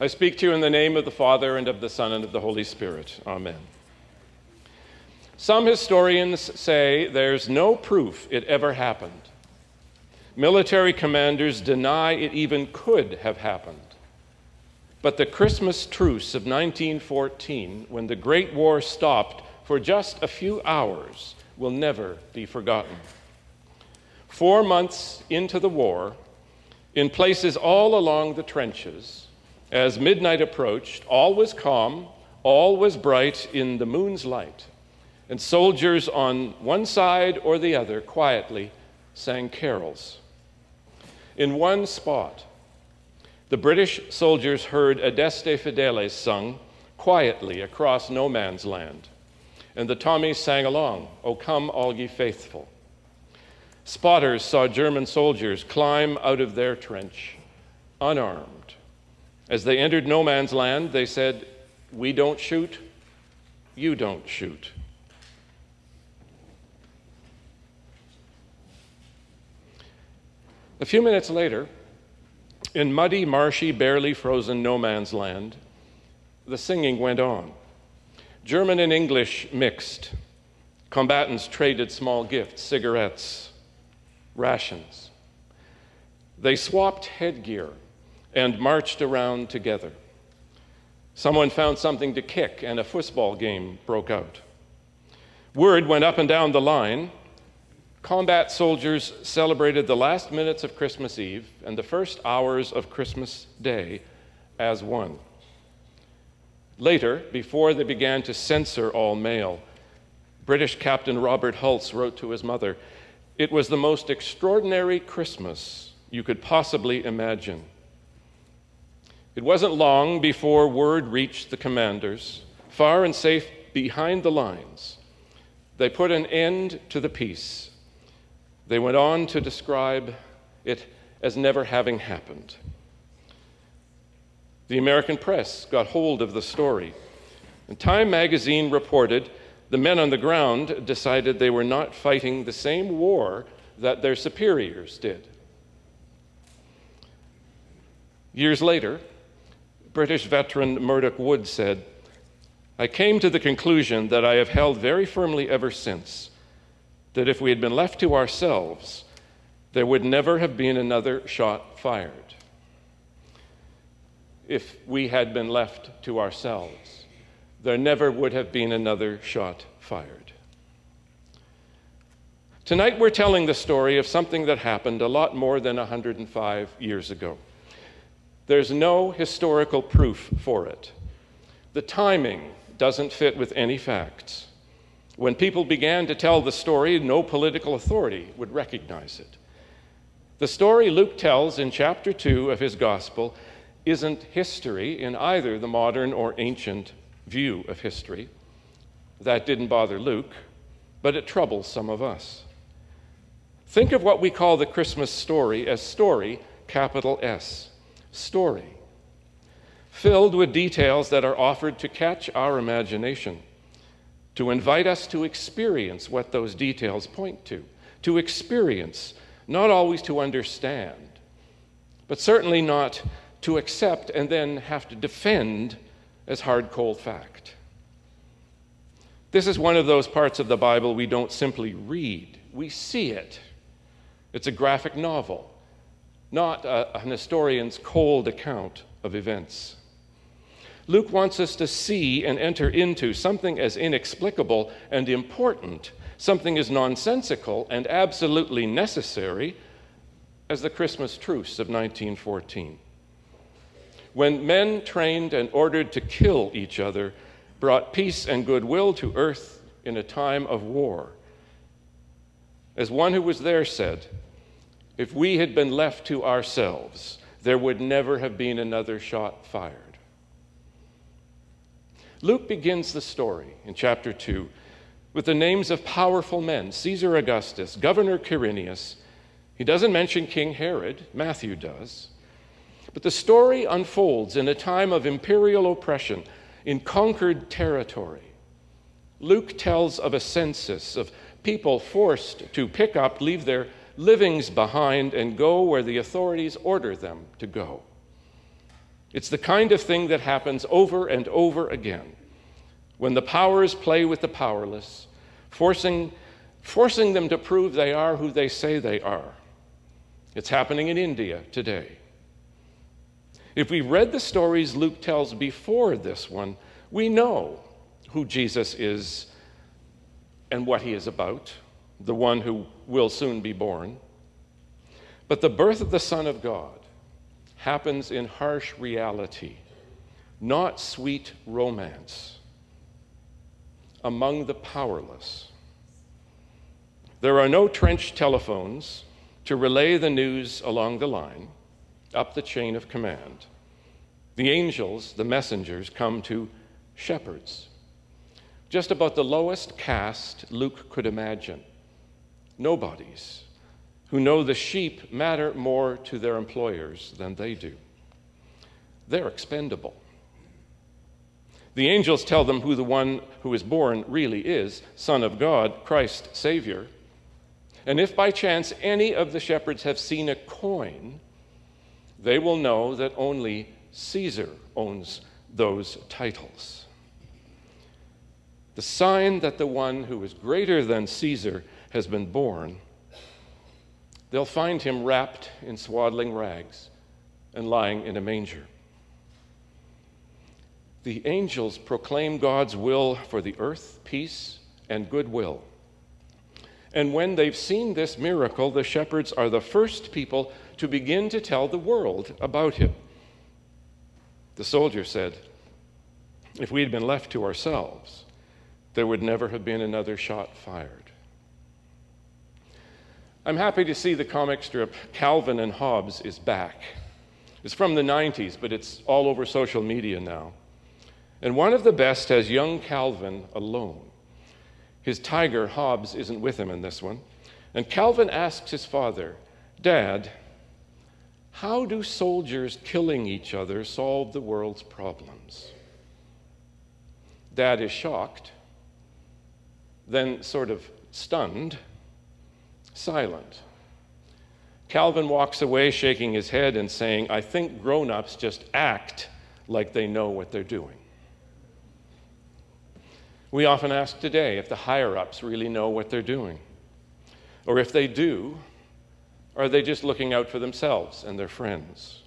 I speak to you in the name of the Father, and of the Son, and of the Holy Spirit. Amen. Some historians say there's no proof it ever happened. Military commanders deny it even could have happened. But the Christmas truce of 1914, when the Great War stopped for just a few hours, will never be forgotten. Four months into the war, in places all along the trenches, as midnight approached, all was calm, all was bright in the moon's light, and soldiers on one side or the other quietly sang carols. In one spot, the British soldiers heard Adeste Fideles sung quietly across no man's land, and the Tommies sang along, O come, all ye faithful. Spotters saw German soldiers climb out of their trench, unarmed. As they entered no man's land, they said, We don't shoot, you don't shoot. A few minutes later, in muddy, marshy, barely frozen no man's land, the singing went on. German and English mixed. Combatants traded small gifts, cigarettes, rations. They swapped headgear and marched around together. Someone found something to kick, and a football game broke out. Word went up and down the line. Combat soldiers celebrated the last minutes of Christmas Eve and the first hours of Christmas Day as one. Later, before they began to censor all mail, British Captain Robert Hulse wrote to his mother it was the most extraordinary Christmas you could possibly imagine. It wasn't long before word reached the commanders, far and safe behind the lines. They put an end to the peace. They went on to describe it as never having happened. The American press got hold of the story, and Time magazine reported the men on the ground decided they were not fighting the same war that their superiors did. Years later, British veteran Murdoch Wood said, I came to the conclusion that I have held very firmly ever since that if we had been left to ourselves, there would never have been another shot fired. If we had been left to ourselves there never would have been another shot fired. Tonight, we're telling the story of something that happened a lot more than 105 years ago. There's no historical proof for it. The timing doesn't fit with any facts. When people began to tell the story, no political authority would recognize it. The story Luke tells in chapter 2 of his gospel isn't history in either the modern or ancient view of history. That didn't bother Luke, but it troubles some of us. Think of what we call the Christmas story as story, capital S, story, filled with details that are offered to catch our imagination, to invite us to experience what those details point to, to experience, not always to understand, but certainly not to accept and then have to defend as hard, cold fact. This is one of those parts of the Bible we don't simply read, we see it. It's a graphic novel, not a, an historian's cold account of events. Luke wants us to see and enter into something as inexplicable and important, something as nonsensical and absolutely necessary as the Christmas truce of 1914 when men trained and ordered to kill each other brought peace and goodwill to earth in a time of war. As one who was there said, if we had been left to ourselves, there would never have been another shot fired. Luke begins the story in chapter 2 with the names of powerful men Caesar Augustus, Governor Quirinius. He doesn't mention King Herod, Matthew does. But the story unfolds in a time of imperial oppression in conquered territory. Luke tells of a census of people forced to pick up, leave their livings behind, and go where the authorities order them to go. It's the kind of thing that happens over and over again when the powers play with the powerless, forcing, forcing them to prove they are who they say they are. It's happening in India today. If we read the stories Luke tells before this one, we know who Jesus is and what he is about, the one who will soon be born. But the birth of the Son of God happens in harsh reality, not sweet romance, among the powerless. There are no trench telephones to relay the news along the line, up the chain of command. The angels, the messengers, come to shepherds, just about the lowest caste Luke could imagine. Nobodies who know the sheep matter more to their employers than they do. They're expendable. The angels tell them who the one who is born really is Son of God, Christ, Savior. And if by chance any of the shepherds have seen a coin, they will know that only Caesar owns those titles. The sign that the one who is greater than Caesar has been born they'll find him wrapped in swaddling rags and lying in a manger. The angels proclaim God's will for the earth, peace, and goodwill. And when they've seen this miracle, the shepherds are the first people to begin to tell the world about him. The soldier said, If we had been left to ourselves, there would never have been another shot fired. I'm happy to see the comic strip Calvin and Hobbes is back. It's from the 90s, but it's all over social media now. And one of the best has young Calvin alone. His tiger, Hobbes, isn't with him in this one. And Calvin asks his father, Dad, how do soldiers killing each other solve the world's problems? Dad is shocked, then sort of stunned silent. Calvin walks away shaking his head and saying, I think grown ups just act like they know what they're doing. We often ask today if the higher ups really know what they're doing. Or if they do, are they just looking out for themselves and their friends?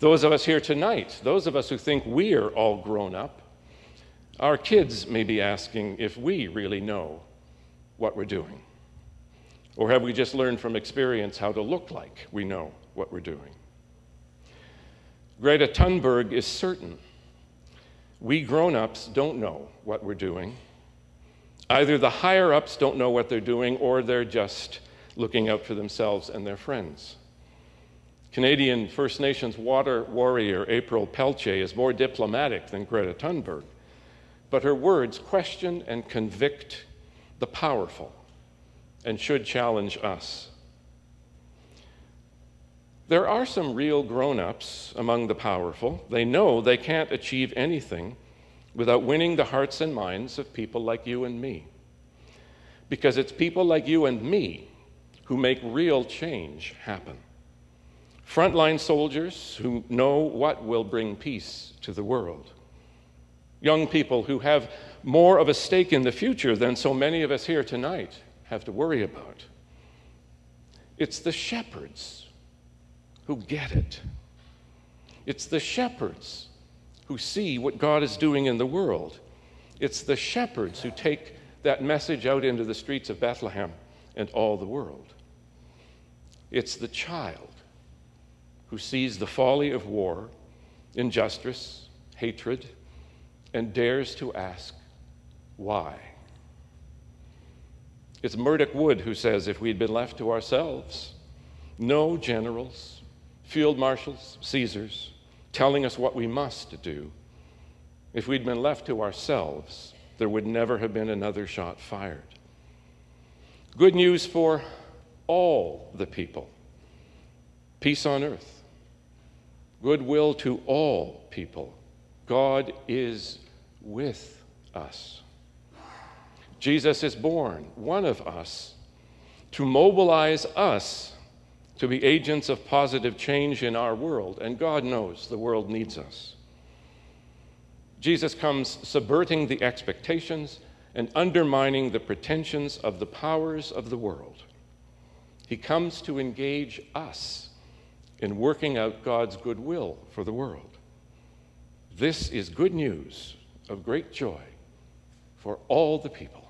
Those of us here tonight, those of us who think we are all grown up, our kids may be asking if we really know what we're doing. Or have we just learned from experience how to look like we know what we're doing? Greta Thunberg is certain. We grown ups don't know what we're doing. Either the higher ups don't know what they're doing, or they're just looking out for themselves and their friends. Canadian First Nations water warrior April Peltier is more diplomatic than Greta Thunberg, but her words question and convict the powerful and should challenge us. There are some real grown ups among the powerful. They know they can't achieve anything without winning the hearts and minds of people like you and me. Because it's people like you and me who make real change happen. Frontline soldiers who know what will bring peace to the world. Young people who have more of a stake in the future than so many of us here tonight have to worry about. It's the shepherds who get it. It's the shepherds who see what God is doing in the world. It's the shepherds who take that message out into the streets of Bethlehem and all the world. It's the child who sees the folly of war, injustice, hatred, and dares to ask, why? It's Murdoch Wood who says if we'd been left to ourselves, no generals, field marshals, Caesars, telling us what we must do, if we'd been left to ourselves, there would never have been another shot fired. Good news for all the people peace on earth, goodwill to all people. God is with us. Jesus is born, one of us, to mobilize us to be agents of positive change in our world, and God knows the world needs us. Jesus comes subverting the expectations and undermining the pretensions of the powers of the world. He comes to engage us in working out God's goodwill for the world. This is good news of great joy for all the people.